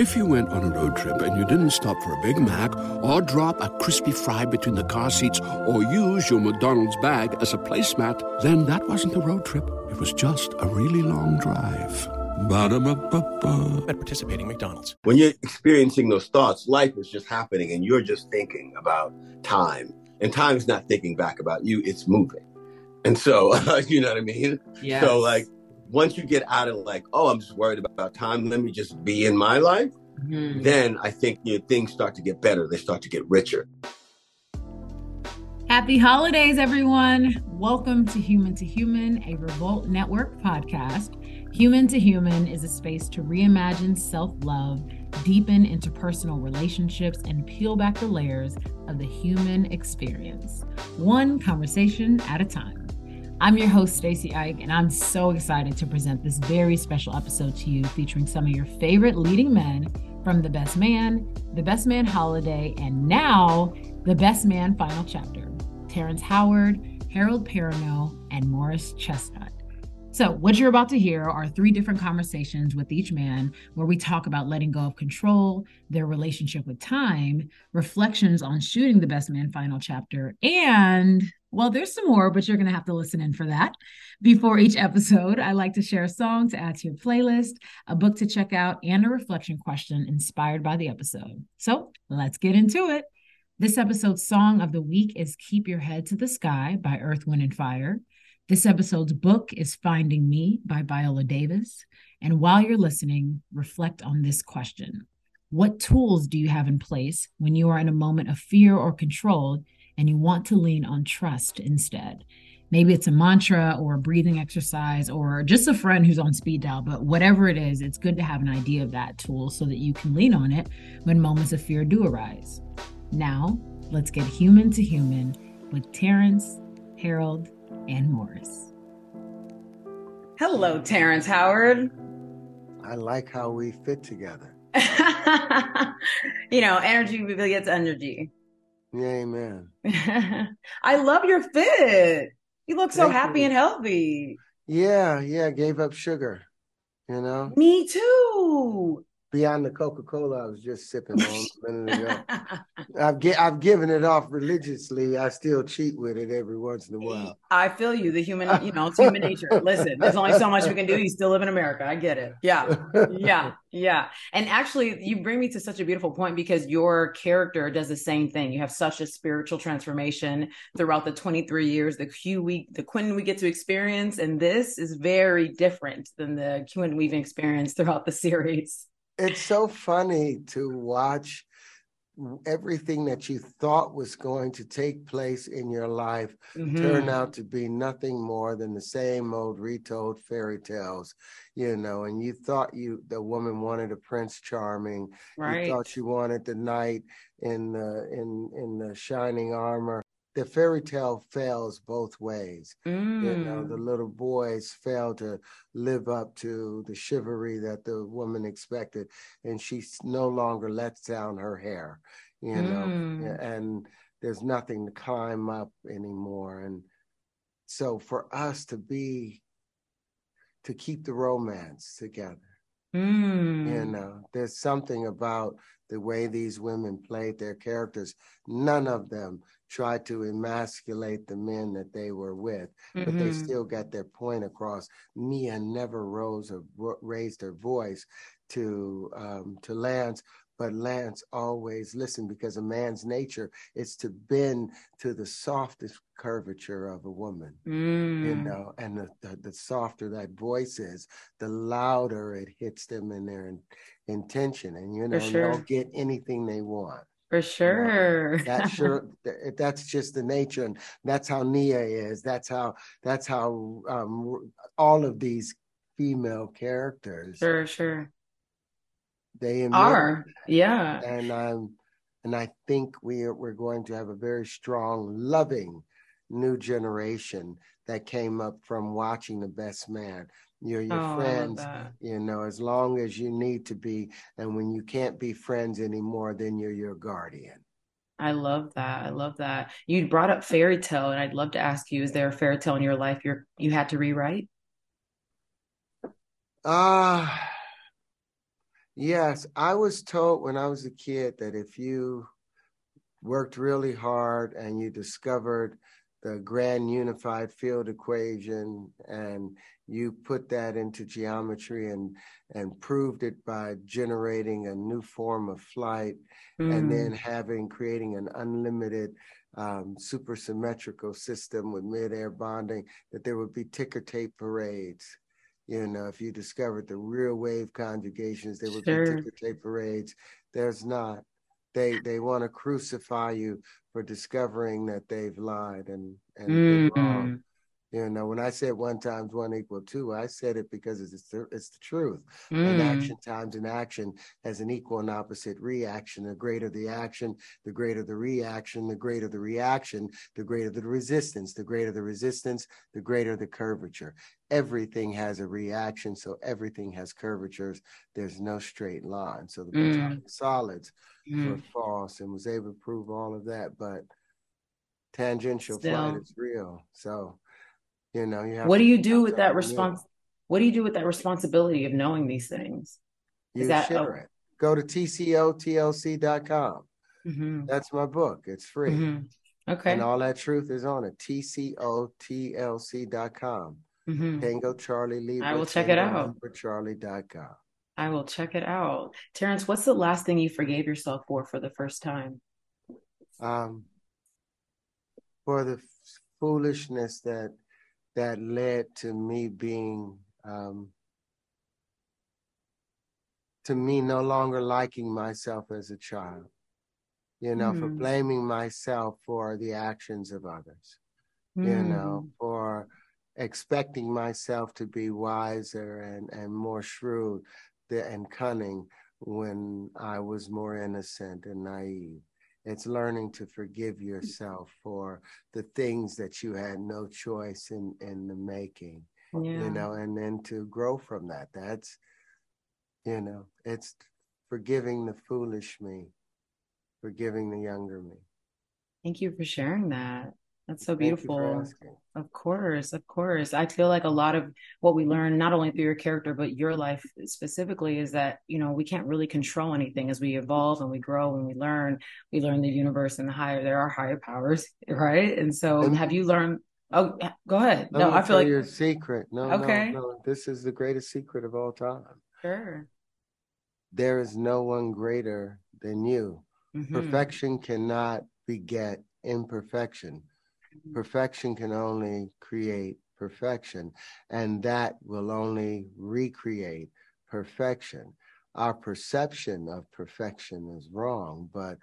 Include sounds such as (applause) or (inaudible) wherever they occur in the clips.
If you went on a road trip and you didn't stop for a Big Mac or drop a crispy fry between the car seats or use your McDonald's bag as a placemat, then that wasn't a road trip. It was just a really long drive. Ba-da-ba-ba-ba. At participating McDonald's. When you're experiencing those thoughts, life is just happening and you're just thinking about time. And time is not thinking back about you, it's moving. And so, (laughs) you know what I mean? Yes. So, like, once you get out of like, oh, I'm just worried about time, let me just be in my life, Mhm. then I think you know, things start to get better. They start to get richer. Happy holidays, everyone. Welcome to Human to Human, a Revolt Network podcast. Human to Human is a space to reimagine self love, deepen interpersonal relationships, and peel back the layers of the human experience, one conversation at a time. I'm your host, Stacy Ike, and I'm so excited to present this very special episode to you featuring some of your favorite leading men from The Best Man, The Best Man Holiday, and now The Best Man Final Chapter Terrence Howard, Harold Perrineau, and Morris Chestnut. So, what you're about to hear are three different conversations with each man where we talk about letting go of control, their relationship with time, reflections on shooting the Best Man Final Chapter, and well, there's some more, but you're going to have to listen in for that. Before each episode, I like to share a song to add to your playlist, a book to check out, and a reflection question inspired by the episode. So let's get into it. This episode's song of the week is Keep Your Head to the Sky by Earth, Wind, and Fire. This episode's book is Finding Me by Viola Davis. And while you're listening, reflect on this question What tools do you have in place when you are in a moment of fear or control and you want to lean on trust instead? Maybe it's a mantra or a breathing exercise or just a friend who's on speed dial, but whatever it is, it's good to have an idea of that tool so that you can lean on it when moments of fear do arise. Now, let's get human to human with Terrence, Harold, and Morris. Hello, Terrence Howard. I like how we fit together. (laughs) you know, energy begets energy. Yeah, amen. (laughs) I love your fit. You look so Thank happy you. and healthy. Yeah, yeah, gave up sugar. You know, Me too. Beyond the Coca Cola I was just sipping (laughs) on a minute ago. I've gi- I've given it off religiously. I still cheat with it every once in a while. I feel you. The human, you know, it's human nature. Listen, there's only so much we can do. You still live in America. I get it. Yeah. yeah yeah and actually you bring me to such a beautiful point because your character does the same thing you have such a spiritual transformation throughout the 23 years the q we the quinn we get to experience and this is very different than the quinn we've experienced throughout the series It's so funny to watch everything that you thought was going to take place in your life Mhm. turn out to be nothing more than the same old retold fairy tales, you know. And you thought you the woman wanted a prince charming, right you thought she wanted the knight in the in in the shining armor. The fairy tale fails both ways. You know, the Mm. little boys fail to live up to the chivalry that the woman expected, and she no longer lets down her hair. You know, Mm. and there's nothing to climb up anymore. And so for us to be, to keep the romance together, Mm. you know, there's something about the way these women played their characters. None of them tried to emasculate the men that they were with, but they Mhm. still got their point across. Mia never rose or raised her voice to um, to Lance, but Lance always listened because a man's nature is to bend to the softest curvature of a woman you Mm. know, and the, the, the softer that voice is, the louder it hits them in their in, intention, and you know, sure. they'll get anything they want. For sure (laughs) That sure, that's just the nature, and that's how Mia is. That's how that's how um, all of these female characters sure sure they are yeah and um and I think we are, we're going to have a very strong, loving new generation that came up from watching The Best Man. You're your Oh, friends, you know, as long as you need to be, and when you can't be friends anymore, then you're your guardian. I love that. I love that. You brought up fairy tale, and I'd love to ask you: Is there a fairy tale in your life you're you had to rewrite? Ah, Yes, I was told when I was a kid that if you worked really hard and you discovered the grand unified field equation and you put that into geometry and and proved it by generating a new form of flight mm. and then having creating an unlimited um, supersymmetrical system with mid-air bonding that there would be ticker tape parades you know if you discovered the real wave conjugations there would sure. be ticker tape parades there's not they they want to crucify you for discovering that they've lied and and mm. wrong. You know, when I said one times one equal two, I said it because it's the, it's the truth. Mm. An action times an action has an equal and opposite reaction. The greater the action, the greater the reaction. The greater the reaction, the greater the resistance. The greater the resistance, the greater the curvature. Everything has a reaction, so everything has curvatures. There's no straight line. So the mm. solids mm. were false and was able to prove all of that, but tangential Still. flight is real. So, you know, you What do you do with that response? What do you do with that responsibility of knowing these things? Is you that share a- it. Go to tcotlc.com. Mm-hmm. That's my book. It's free. Mm-hmm. Okay. And all that truth is on it. tcotlc.com. Mm-hmm. Tango Charlie Lee. I will check it out. For Charlie.com. I will check it out. Terrence, what's the last thing you forgave yourself for for the first time? Um, for the foolishness that that led to me being um, to me no longer liking myself as a child you know mm. for hmm. blaming myself for the actions of others mm. you know hmm. for expecting myself to be wiser and and more shrewd and cunning when I was more innocent and naive. It's learning to forgive mm. yourself for the things that you had no choice in in the making. Yeah. You know, and then to grow from that. That's you know, it's forgiving the foolish me, forgiving the younger me. Thank you for sharing that. That's so beautiful. Of course, of course. I feel like a lot of what we learn, not only through your character, but your life specifically, is that, you know, we can't really control anything as we evolve and we grow and we learn. We learn the universe and the higher, there are higher powers, (laughs) right? And so and, have you learned? Oh, go ahead. No, I feel like your secret. No, okay. No, no, this is the greatest secret of all time. Sure. There is no one greater than you. Mm-hmm. Perfection cannot beget imperfection perfection can only create perfection, and that will only recreate perfection. Our perception of perfection is wrong, but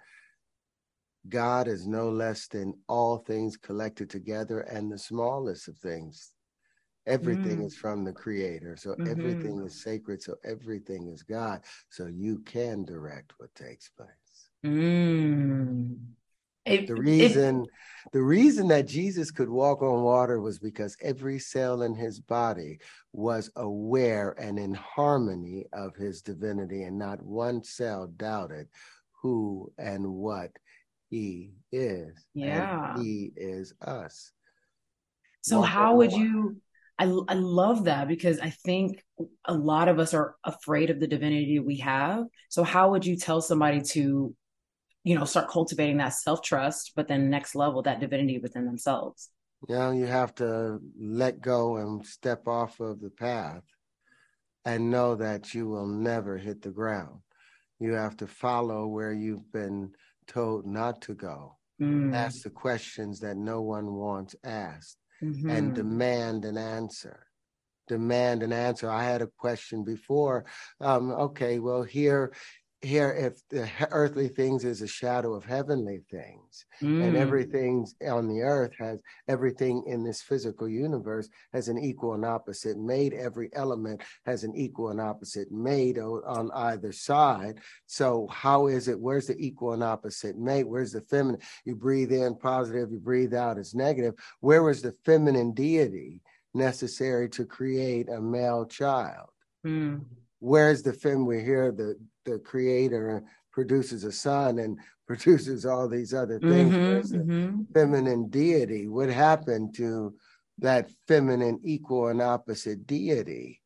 God is no less than all things collected together and the smallest of things. Everything mm. is from the Creator. So mm-hmm. everything is sacred. So everything is God. So you can direct what takes place. Mm. It, the reason it, the reason that Jesus could walk on water was because every cell in his body was aware and in harmony of his divinity, and not one cell doubted who and what he is. Yeah. he is us. So, walk how would water. you? I, I love that because I think a lot of us are afraid of the divinity we have. So, how would you tell somebody to you know start cultivating that self-trust but then next level that divinity within themselves know you have to let go and step off of the path and know that you will never hit the ground you have to follow where you've been told not to go mm. ask the questions that no one wants asked mm-hmm. and demand an answer demand an answer. I had a question before. Um, okay, well, here here if the earthly things is a shadow of heavenly things mm. and everything on the earth has everything in this physical universe has an equal and opposite made every element has an equal and opposite made on either side. So how is it where's the equal and opposite mate where's the feminine? You breathe in positive you breathe out as negative. Where was the feminine deity necessary to create a male child? Mm. Where's the film we hear the the creator produces a son and (laughs) produces all these other things. Mm-hmm, mm-hmm. feminine deity. What happened to that feminine equal and opposite deity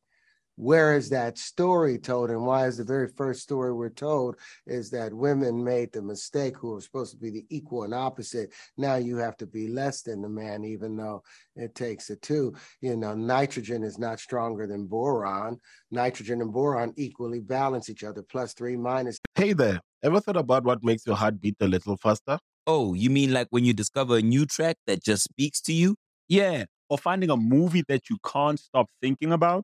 where is that story told and why is the very first story we're told is that women made the mistake who were supposed to be the equal and opposite. Now you have to be less than the man even though it takes a two. You know nitrogen is not stronger than boron. Nitrogen and boron equally balance each other plus three minus. Hey there. Ever thought about what makes your heart beat a little faster? Oh you mean like when you discover a new track that just speaks to you? Yeah or finding a movie that you can't stop thinking about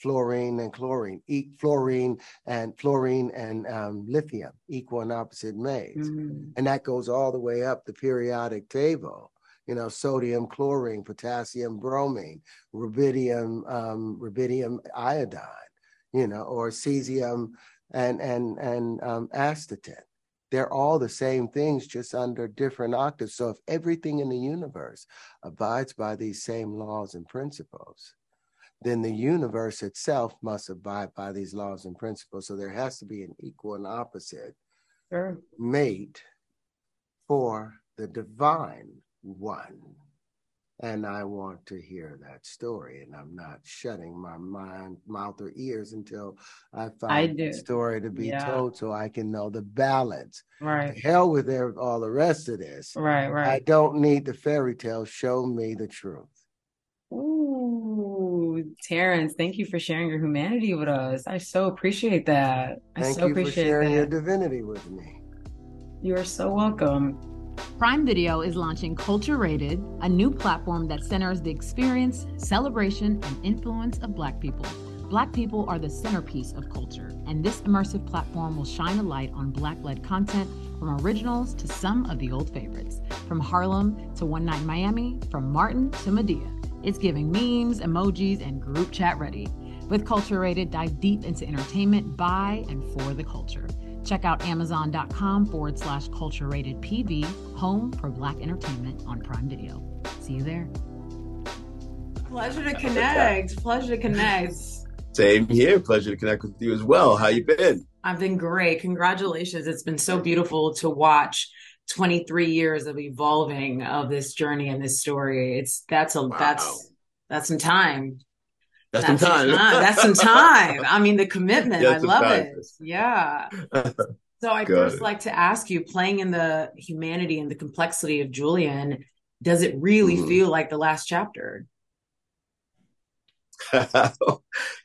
fluorine and chlorine, e- fluorine and fluorine and um, lithium, equal and opposite mates, mm-hmm. and that goes all the way up the periodic table. You know, sodium, chlorine, potassium, bromine, rubidium, um, rubidium iodine. You know, or cesium and and and um, astatine. They're all the same things, just under different octaves. So if everything in the universe abides by these same laws and principles, then the universe itself must abide by these laws and principles. So there has to be an equal and opposite sure. mate for the divine one. And I want to hear that story, and I'm not shutting my mind, mouth, or ears until I find the story to be yeah. told, so I can know the balance. Right. Hell with all the rest of this. Right. Right. I don't need the fairy tale. Show me the truth. Ooh, Terrence, thank you for sharing your humanity with us. I so appreciate that. I thank so you appreciate for sharing that. your divinity with me. You are so welcome. Prime Video is launching Culture Rated, a new platform that centers the experience, celebration, and influence of Black people. Black people are the centerpiece of culture, and this immersive platform will shine a light on Black led content from originals to some of the old favorites, from Harlem to One Night Miami, from Martin to Madea. It's giving memes, emojis, and group chat ready. With Culture Rated, dive deep into entertainment by and for the culture. Check out amazon.com forward slash culture rated PV, home for Black entertainment on Prime Video. See you there. Pleasure to connect. Pleasure to connect. Same here. Pleasure to connect with you as well. How you been? I've been great. Congratulations. It's been so beautiful to watch 23 years of evolving of this journey and this story. It's that's a wow. that's that's some time. That's, that's some time. Time. that's some time. I mean, the commitment. I love time. it. Yeah. So I (laughs) first like to ask you, playing in the humanity and the complexity of Julian, does it really mm. feel like the last chapter? (laughs)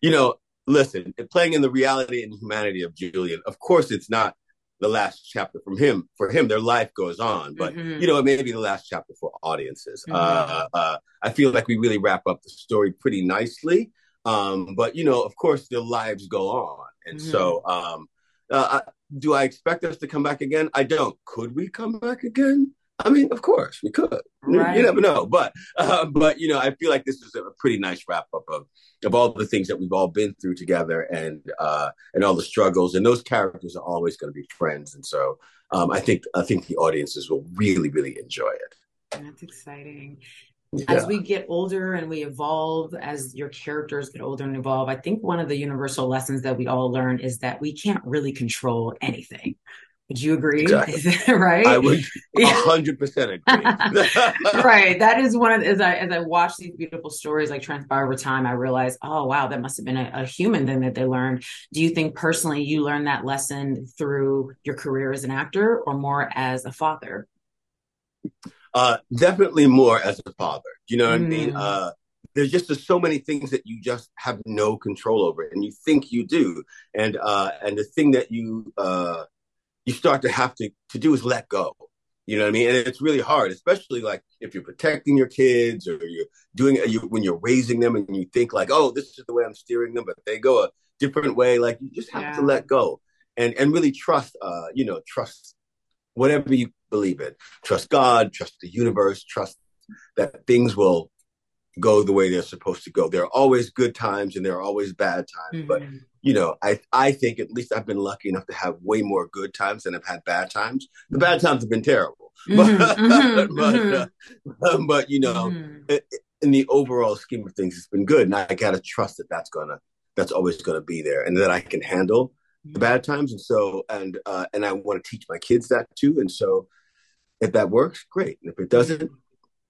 you know, listen, playing in the reality and humanity of Julian, of course it's not the last chapter from him for him their life goes on. But mm-hmm. you know it may be the last chapter for audiences. Mm-hmm. uh, uh, i feel like we really wrap up the story pretty nicely. Um, but you know of course their lives go on. And mm-hmm. so um, uh, do i expect us to come back again? I don't. Could we come back again I mean, of course we could. Right. You never know, but uh, but you know, I feel like this is a pretty nice wrap up of of all the things that we've all been through together, and uh, and all the struggles. And those characters are always going to be friends, and so um, I think I think the audiences will really really enjoy it. That's exciting. Yeah. As we get older and we evolve, as your characters get older and evolve, I think one of the universal lessons that we all learn is that we can't really control anything. Would you agree? Exactly. (laughs) right? I would (laughs) hundred percent agree. (laughs) right. That is one of as I as I watch these beautiful stories like transpire over time, I realize, oh wow, that must have been a, a, human thing that they learned. Do you think personally you learned that lesson through your career as an actor or more as a father? Uh, definitely more as a father. You know what mm. I mean? Mm. Uh, there's just so many things that you just have no control over, and you think you do, and uh, and the thing that you uh, you start to have to to do is let go You know what I mean? And it's really hard, especially like if you're protecting your kids or you're doing you, when you're raising them and you think like, oh, this is the way I'm steering them, but they go a different way. Like you just have yeah. to let go and and really trust. Uh, you know, trust whatever you believe in. Trust God. Trust the universe. Trust that things will go the way they're supposed to go. There are always good times and there are always bad times, mm-hmm. but you know, I I think at least I've been lucky enough to have way more good times than I've had bad times. The bad times have been terrible, mm-hmm, (laughs) but mm-hmm, (laughs) but, mm-hmm. Uh, (laughs) but you know, mm-hmm. in the overall scheme of things, it's been good, and I gotta trust that that's gonna that's always gonna be there, and that I can handle the bad times, and so and uh, and I want to teach my kids that too, and so if that works, great, and if it doesn't,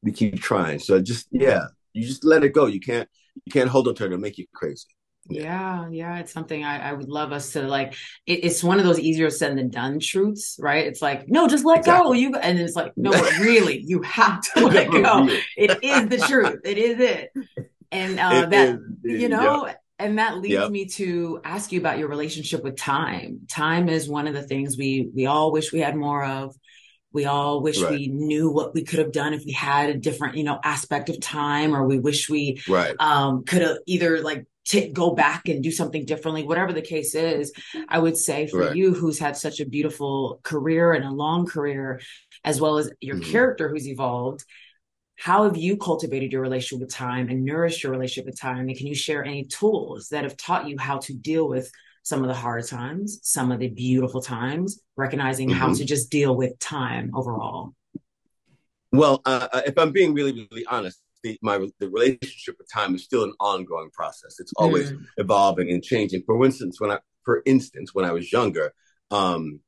we keep trying. So just yeah, you just let it go. You can't you can't hold on to it; it'll make you crazy. Yeah. yeah, It's something I, I would love us to like. It, it's one of those easier said than done truths, right? It's like, no, just let exactly. go. You and it's like, no, (laughs) really, you have to (laughs) let go. it is the truth. It is it. And uh, it that is, you know, yep. and that leads yep. me to ask you about your relationship with time. Time is one of the things we we all wish we had more of. We all wish right. we knew what we could have done if we had a different, you know, aspect of time, or we wish we right. um, could have either like to go back and do something differently, whatever the case is, I would say for right. you, who's had such a beautiful career and a long career, as well as your mm-hmm. character who's evolved, how have you cultivated your relationship with time and nourished your relationship with time? And can you share any tools that have taught you how to deal with some of the hard times, some of the beautiful times, recognizing mm-hmm. how to just deal with time overall? Well, uh, uh if I'm being really, really honest, the my the relationship with time is still an ongoing process. It's always mm. evolving and changing. For instance, when I for instance when I was younger, um,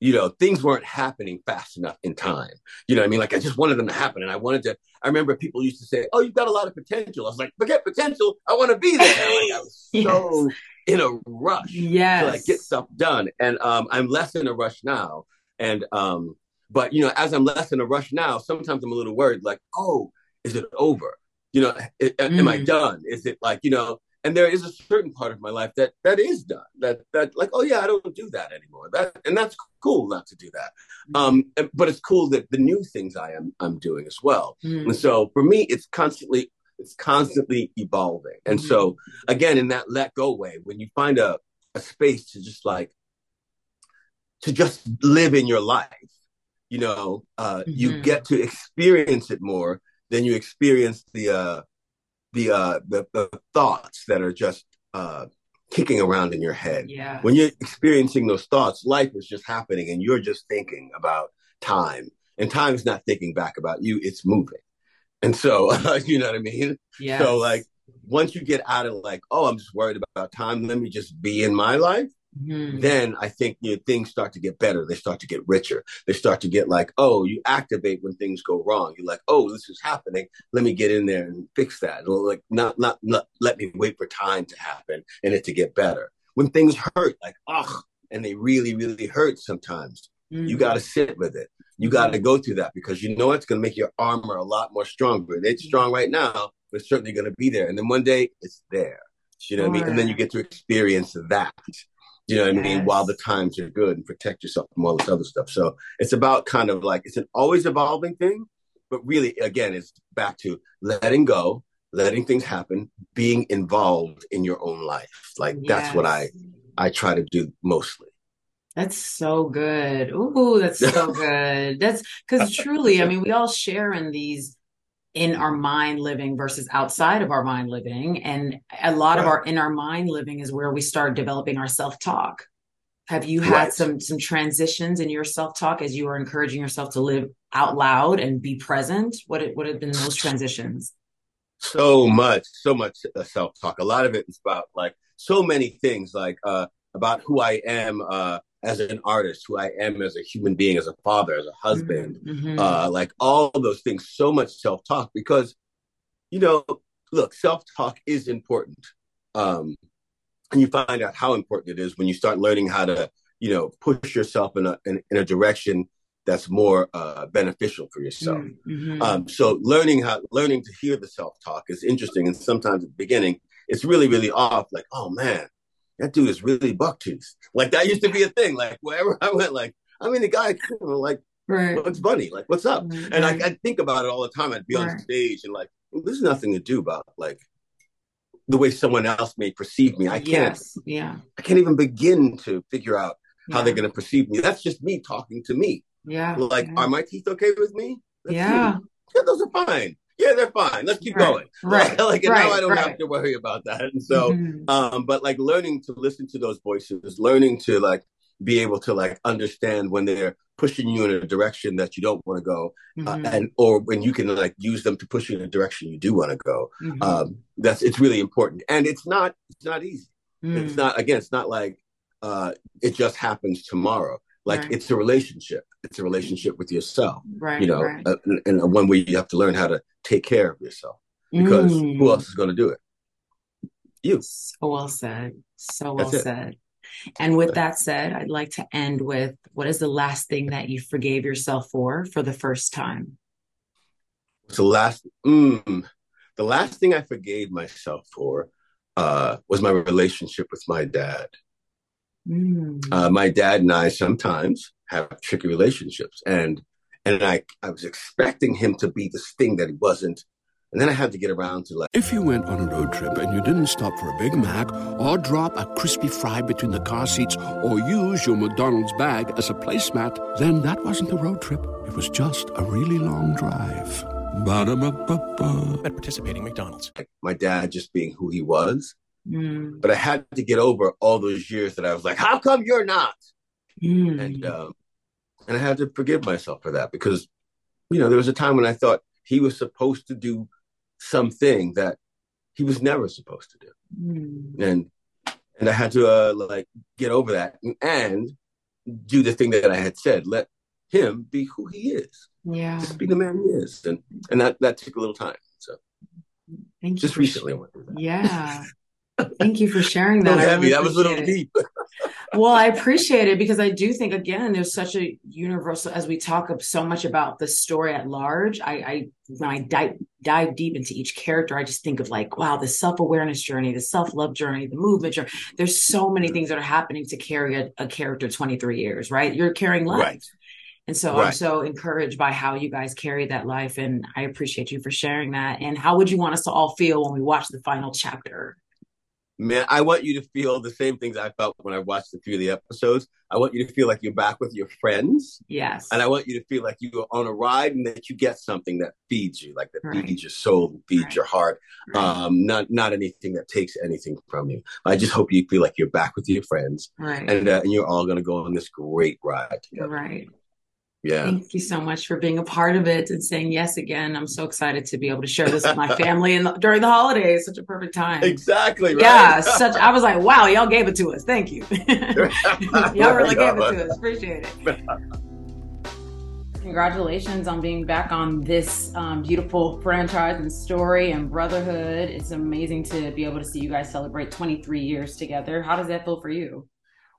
you know, things weren't happening fast enough in time. You know I mean? Like I just wanted them to happen. And I wanted to, I remember people used to say, Oh, you've got a lot of potential. I was like, forget potential. I want to be there. Like, I was (laughs) yes. so in a rush yes. to like get stuff done. And um, I'm less in a rush now. And um, but you know, as I'm less in a rush now, sometimes I'm a little worried, like, oh, is it over? You know, it, mm. am I mm. done? Is it like, you know, and there is a certain part of my life that that is done that that like oh yeah i don't do that anymore that and that's cool not to do that mm. um but it's cool that the new things i am i'm doing as well mm. and so for me it's constantly it's constantly evolving and mm. so again in that let go way when you find a a space to just like to just live in your life you know uh mm-hmm. you get to experience it more than you experience the uh, the, uh, the the thoughts that are just uh, kicking around in your head. Yeah. When you're experiencing those thoughts, life is just happening, and you're just thinking about time, and time's not thinking back about you; it's moving. And so, uh, (laughs) you know what I mean? Yeah. So, like, once you get out of like, oh, I'm just worried about time. Let me just be in my life. Mm-hmm. Then I think you know, things start to get better. They start to get richer. They start to get like, oh, you activate when things go wrong. You're like, oh, this is happening. Let me get in there and fix that. Or like, not, not, not let me wait for time to happen and it to get better. When things hurt, like, ugh, and they really, really hurt sometimes, mm-hmm. you got to sit with it. You got to go through that because you know it's going to make your armor a lot more stronger. It's strong right now, but it's certainly going to be there. And then one day it's there. You know what I mean? And then you get to experience that. You know what yes. I mean? While the times are good and protect yourself from all this other stuff. So it's about kind of like it's an always evolving thing, but really, again, it's back to letting go, letting things happen, being involved in your own life. Like yes. that's what I I try to do mostly. That's so good. Ooh, that's so (laughs) good. That's because truly, I mean, we all share in these in our mind living versus outside of our mind living. And a lot right. of our in our mind living is where we start developing our self talk. Have you had right. some some transitions in your self talk as you are encouraging yourself to live out loud and be present? What it, what have been those transitions? So much, so much uh, self talk. A lot of it is about like so many things, like uh, about who I am, uh, as an artist, who I am as a human being, as a father, as a husband, mm-hmm. uh, like all those things, so much self talk because, you know, look, self talk is important. Um, and you find out how important it is when you start learning how to, you know, push yourself in a, in, in a direction that's more uh, beneficial for yourself. Mm-hmm. Um, so learning how, learning to hear the self talk is interesting. And sometimes at the beginning, it's really, really off like, oh man, that dude is really buck bucktooth. Like that used to be a thing. Like wherever I went, like I mean, the guy (laughs) like Right. What's funny? Like, what's up? Right, And right. I, I think about it all the time. I'd be on stage and like, there's nothing to do about like the way someone else may perceive me. I can't. Yes. Yeah. I can't even begin to figure out how they're going to perceive me. That's just me talking to me. Yeah. Like, yeah. are my teeth okay with me? Let's Yeah. see. Yeah, those are fine. Yeah, they're fine. Let's keep Right, going. (laughs) right, like, and now I don't right. have to worry about that. And so, Mhm. um, but like learning to listen to those voices, learning to like be able to like understand when they're pushing you in a direction that you don't want to go, uh, Mhm. and or when you can like use them to push you in a direction you do want to go. Mhm. Um, that's it's really important, and it's not it's not easy. It's Mm. not again. It's not like uh, it just happens tomorrow. Like Right. it's a relationship. It's a relationship with yourself. right. You know, right. uh, and, and one where you have to learn how to take care of yourself because Mm. who else is going to do it? You. So well said. So well That's it. said. And with that said, I'd like to end with what is the last thing that you forgave yourself for for the first time? So last, mm, the last thing I forgave myself for uh, was my relationship with my dad. Mm. Uh, my dad and I sometimes have tricky relationships, and and I I was expecting him to be this thing that he wasn't, and then I had to get around to like. If you went on a road trip and you didn't stop for a Big Mac or drop a crispy fry between the car seats or use your McDonald's bag as a placemat, then that wasn't a road trip. It was just a really long drive. Ba-da-ba-ba-ba. at participating McDonald's. my dad just being who he was. Mm. But I had to get over all those years that I was like, how come you're not? Mm. And um, and I had to forgive myself for that because, you know, there was a time when I thought he was supposed to do something that he was never supposed to do, Mm. and and I had to uh, like get over that and do the thing that I had said. Let him be who he is. Yeah. Just be the man he is, and and that that took a little time. So Thank just recently, I went through that. Yeah. Thank you for sharing So that. I heavy. really That was a little it. deep. Well, I appreciate it because I do think again, there's such a universal as we talk of so much about the story at large. I, I when I dive dive deep into each character, I just think of like, wow, the self awareness journey, the self love journey, the movement journey. There's so many things that are happening to carry a, a character 23 years, right? You're carrying life. Right. And so I'm so encouraged by how you guys carry that life. And I appreciate you for sharing that. And how would you want us to all feel when we watch the final chapter? Man, I want you to feel the same things I felt when I watched a few of the episodes. I want you to feel like you're back with your friends. Yes. And I want you to feel like you are on a ride and that you get something that feeds you, like that Right. feeds your soul, feeds Right. your heart. Right. Um, not not anything that takes anything from you. I just hope you feel like you're back with your friends right. and uh, and you're all gonna go on this great ride together. right. Yeah. Thank you so much for being a part of it and saying yes again. I'm so excited to be able to share this with my (laughs) family and during the holidays. Such a perfect time. Exactly. Right? Yeah, (laughs) such. I was like, wow, y'all gave it to us. Thank you. (laughs) y'all really gave it to us. Appreciate it. Congratulations on being back on this um, beautiful franchise and story and brotherhood. It's amazing to be able to see you guys celebrate 23 years together. How does that feel for you?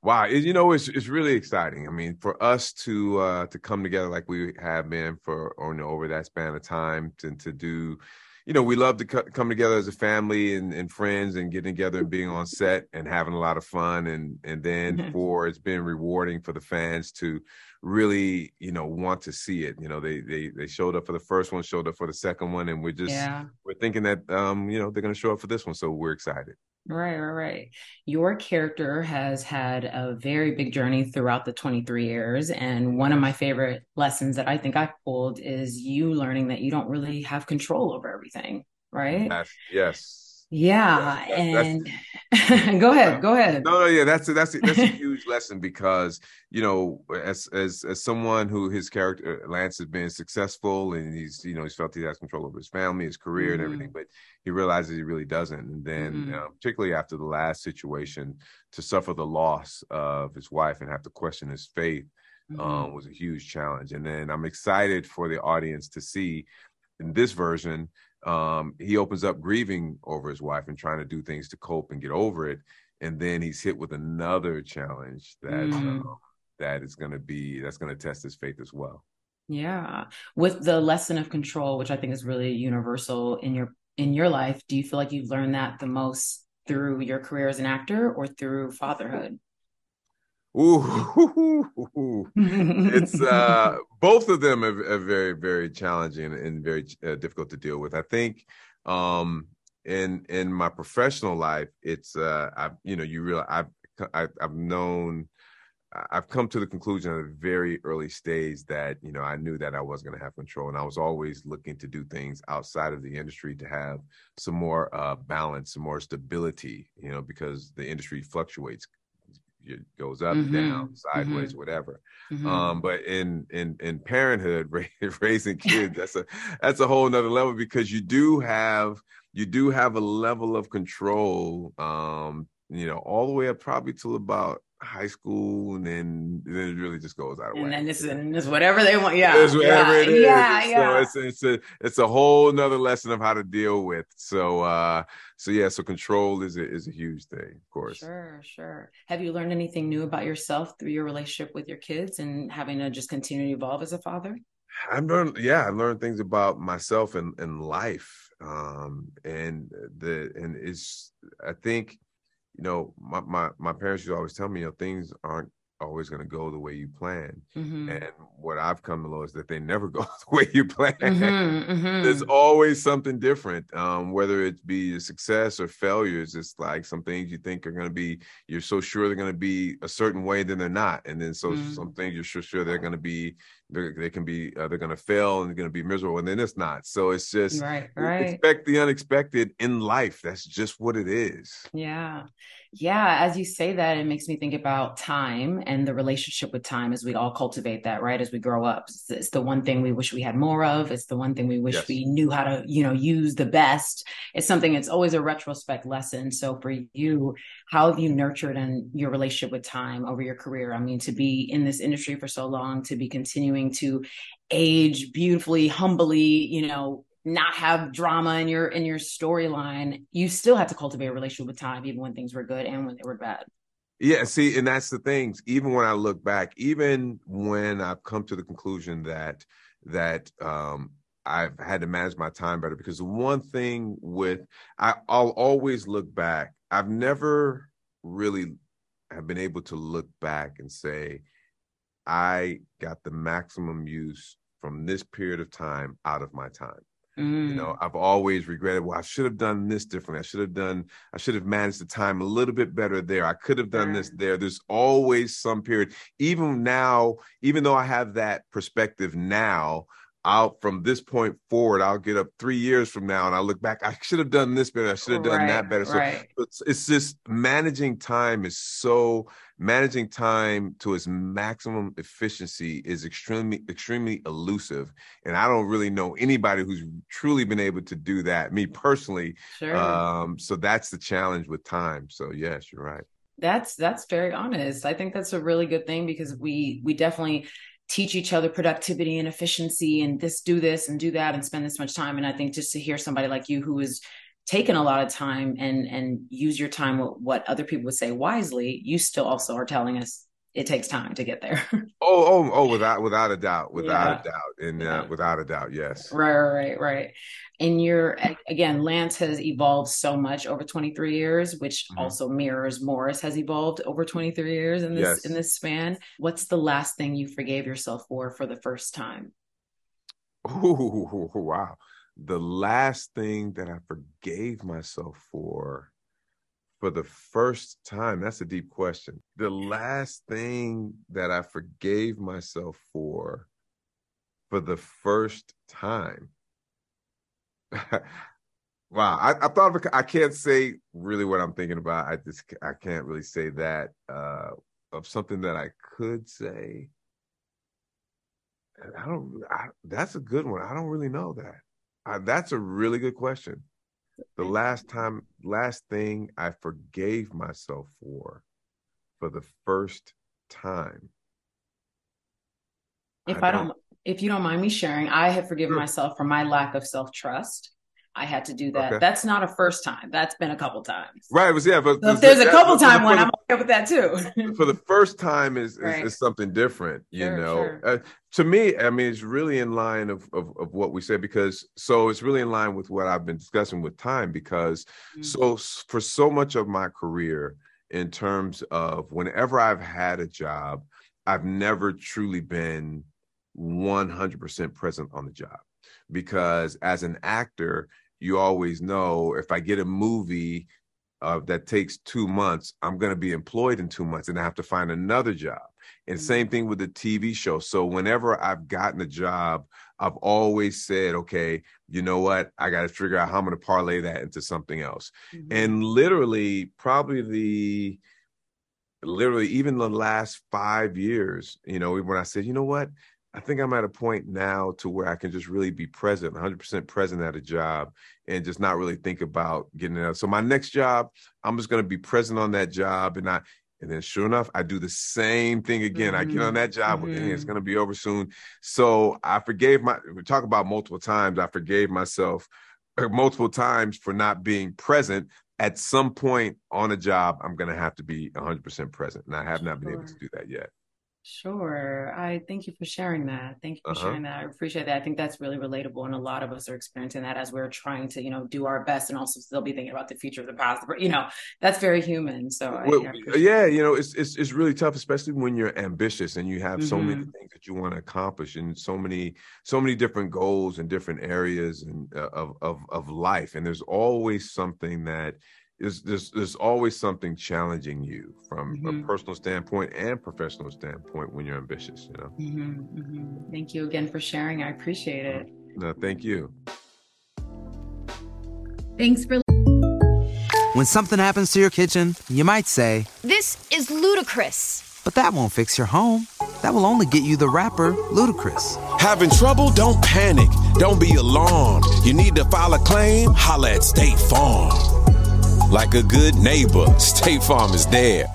Wow, it- you know, it's it's really exciting. I mean, for us to uh to come together like we have been for or, you know, over that span of time to to do, you know, we love to co- come together as a family and, and friends and getting together and being on set and having a lot of fun and and then Mhm. for it's been rewarding for the fans to really you know want to see it. You know, they they they showed up for the first one, showed up for the second one, and we're just Yeah. we're thinking that um you know they're going to show up for this one, so we're excited. Right, right, right. Your character has had a very big journey throughout the 23 years. And one of my favorite lessons that I think I pulled is you learning that you don't really have control over everything, right? Yes. Yeah. That's- And (laughs) go ahead, go ahead. No, no, yeah, that's a, that's a, that's a huge lesson because you know, as as as someone who his character Lance has been successful and he's you know he's felt he has control over his family, his career, and everything, but he realizes he really doesn't. And then, Mhm. uh, particularly after the last situation, to suffer the loss of his wife and have to question his faith Mhm. um, was a huge challenge. And then I'm excited for the audience to see in this version, um, he opens up grieving over his wife and trying to do things to cope and get over it. And then he's hit with another challenge that Mm. um, that is going to be that's going to test his faith as well. Yeah. With the lesson of control, which I think is really universal in your in your life, do you feel like you've learned that the most through your career as an actor or through fatherhood? Ooh, (laughs) it's uh, both of them are, are, very, very challenging and very uh, difficult to deal with. I think um, in in my professional life, it's uh, I've you know you realize I've I've known I've come to the conclusion at a very early stage that you know I knew that I was going to have control, and I was always looking to do things outside of the industry to have some more uh, balance, some more stability. You know, because the industry fluctuates, it goes up, mm-hmm. down, sideways, mm-hmm. whatever. Mm-hmm. Um, but in in in parenthood, (laughs) raising kids, that's a that's a whole nother level because you do have you do have a level of control. Um, you know, all the way up probably till about high school, and then, then it really just goes out of and then this and this whatever they want. Yeah, it's whatever yeah, it is. Yeah, yeah. It's it's a it's a whole nother lesson of how to deal with. So uh, so yeah, so control is a is a huge thing, of course. Sure, sure. Have you learned anything new about yourself through your relationship with your kids and having to just continue to evolve as a father? I've learned, yeah, I've learned things about myself and, and life. Um, and the, and it's, I think you know, my, my, my parents used to always tell me, you know, things aren't always going to go the way you plan. Mm-hmm. And what I've come to know is that they never (laughs) go the way you plan. Mm-hmm, mm-hmm. There's always something different, um, whether it be a success or failures. It's like some things you think are going to be, you're so sure they're going to be a certain way, then they're not. And then so mm-hmm. some things you're sure, sure they're going to be, they can be, uh, they're going to fail and they're going to be miserable, and then it's not. So it's just right, right. expect the unexpected in life. That's just what it is. Yeah yeah, as you say that, it makes me think about time and the relationship with time as we all cultivate that, right? As we grow up, it's, it's the one thing we wish we had more of. It's the one thing we wish yes. we knew how to, you know, use the best. It's something. It's always a retrospect lesson. So for you, how have you nurtured and your relationship with time over your career? I mean, to be in this industry for so long, to be continuing to age beautifully, humbly, you know, not have drama in your in your storyline you still have to cultivate a relationship with time even when things were good and when they were bad yeah see and that's the things even when i look back even when i've come to the conclusion that that um i've had to manage my time better because one thing with I, i'll always look back i've never really have been able to look back and say i got the maximum use from this period of time out of my time Mm. You know, mm. I've always regretted, well, I should have done this differently. I should have done, I should have managed the time a little bit better there. I could have done this there. There's always some period. Even now, even though I have that perspective now, I'll from this point forward, I'll get up three years from now and I look back, I should have done this better. I should have done right, that better. So right. it's, it's just managing time is so managing time to its maximum efficiency is extremely, extremely elusive. And I don't really know anybody who's truly been able to do that, me personally. Sure. Um, so that's the challenge with time. So yes, you're right. That's that's very honest. I think that's a really good thing because we we definitely teach each other productivity and efficiency and this do this and do that and spend this much time. And i think just to hear somebody like you who is taken a lot of time and and use your time what other people would say wisely you still also are telling us it takes time to get there. (laughs) oh, oh, oh, without without a doubt, without yeah. a doubt, and uh, yeah. without a doubt, yes. Right, right, right. And you're again, Lance has evolved so much over 23 years, which mm-hmm. also mirrors Morris has evolved over 23 years in this yes. in this span. What's the last thing you forgave yourself for for the first time? Oh, (laughs) wow. The last thing that I forgave myself for for the first time? That's a deep question. The last thing that I forgave myself for for the first time. (laughs) wow, I, I thought of, I can't say really what I'm thinking about. I just I can't really say that uh, of something that I could say. I don't. I, that's a good one. I don't really know that. I, that's a really good question the last time last thing i forgave myself for for the first time if i, I don't, don't, if you don't mind me sharing i have forgiven sure. myself for my lack of self-trust I had to do that. Okay. That's not a first time. That's been a couple times. Right. Was yeah, but so if there's a couple time one, I'm okay with that too. for the first time is, right. is, is, something different, you sure, know. Sure. Uh, to me, I mean, it's really in line of, of, of what we said because so it's really in line with what I've been discussing with time because mm-hmm. so for so much of my career in terms of whenever I've had a job, I've never truly been 100% present on the job because as an actor, you always know if I get a movie uh, that takes two months, I'm going to be employed in two months and I have to find another job. And mm-hmm. same thing with the TV show. So whenever I've gotten a job, I've always said, okay, you know what? I got to figure out how I'm going to parlay that into something else. Mm-hmm. And literally, probably the literally even the last five years, you know, when I said, you know what? I think I'm at a point now to where I can just really be present, 100% present at a job and just not really think about getting it. Out. So my next job, I'm just going to be present on that job and I and then sure enough, I do the same thing again. Mm-hmm. I get on mm-hmm. that job, mm-hmm. it's going to be over soon. So I forgave my, we talk about multiple times, I forgave myself uh, multiple times for not being present. At some point on a job, I'm going to have to be 100% present. And I have not been able to do that yet. Sure. I thank you for sharing that. Thank you for uh-huh. sharing that. I appreciate that. I think that's really relatable. And a lot of us are experiencing that as we're trying to, you know, do our best and also still be thinking about the future of the past. But, you know, that's very human. So, well, I, I yeah, you know, it's, it's, it's really tough, especially when you're ambitious and you have mm-hmm. so many mm-hmm. things that you want to accomplish and so many, so many different goals and different areas and uh, of, of, of life. And there's always something that, is there's there's always something challenging you from mm-hmm. a personal standpoint and professional standpoint when you're ambitious you know? Mm-hmm, mm-hmm. thank you again for sharing. I appreciate it. No thank you. Thanks for when something happens to your kitchen you might say this is ludicrous. But that won't fix your home. That will only get you the rapper ludacris. Having trouble? Don't panic. Don't be alarmed. You need to file a claim? Holla at state farm like a good neighbor, State Farm is there.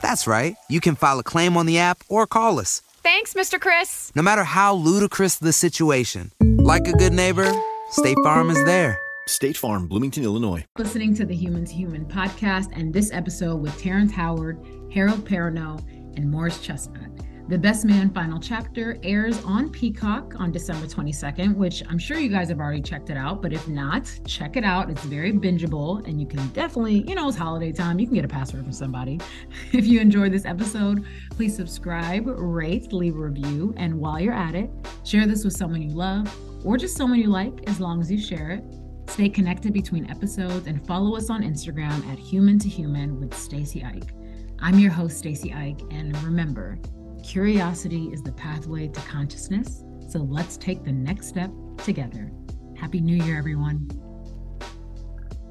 That's right. You can file a claim on the app or call us. Thanks, Mr. Chris. No matter how ludicrous the situation, like a good neighbor, State Farm is there. State Farm, Bloomington, Illinois. Listening to the Human to Human podcast and this episode with Terrence Howard, Harold Perrineau, and Morris Chestnut. The Best Man final chapter airs on Peacock on December 22nd, which I'm sure you guys have already checked it out. But if not, check it out. It's very bingeable and you can definitely, you know, it's holiday time. You can get a password from somebody. (laughs) If you enjoyed this episode, please subscribe, rate, leave a review. And while you're at it, share this with someone you love or just someone you like as long as you share it. Stay connected between episodes and follow us on Instagram at Human to Human with Stacy Ike. I'm your host, Stacy Ike, and remember, Curiosity is the pathway to consciousness, so let's take the next step together. Happy New Year, everyone.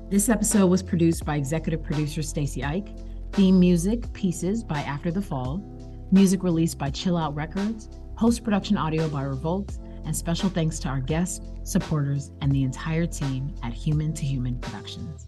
This episode was produced by executive producer Stacy Ike, theme music pieces by After the Fall, music released by Chill Out Records, post production audio by Revolt, and special thanks to our guests, supporters, and the entire team at Human to Human Productions.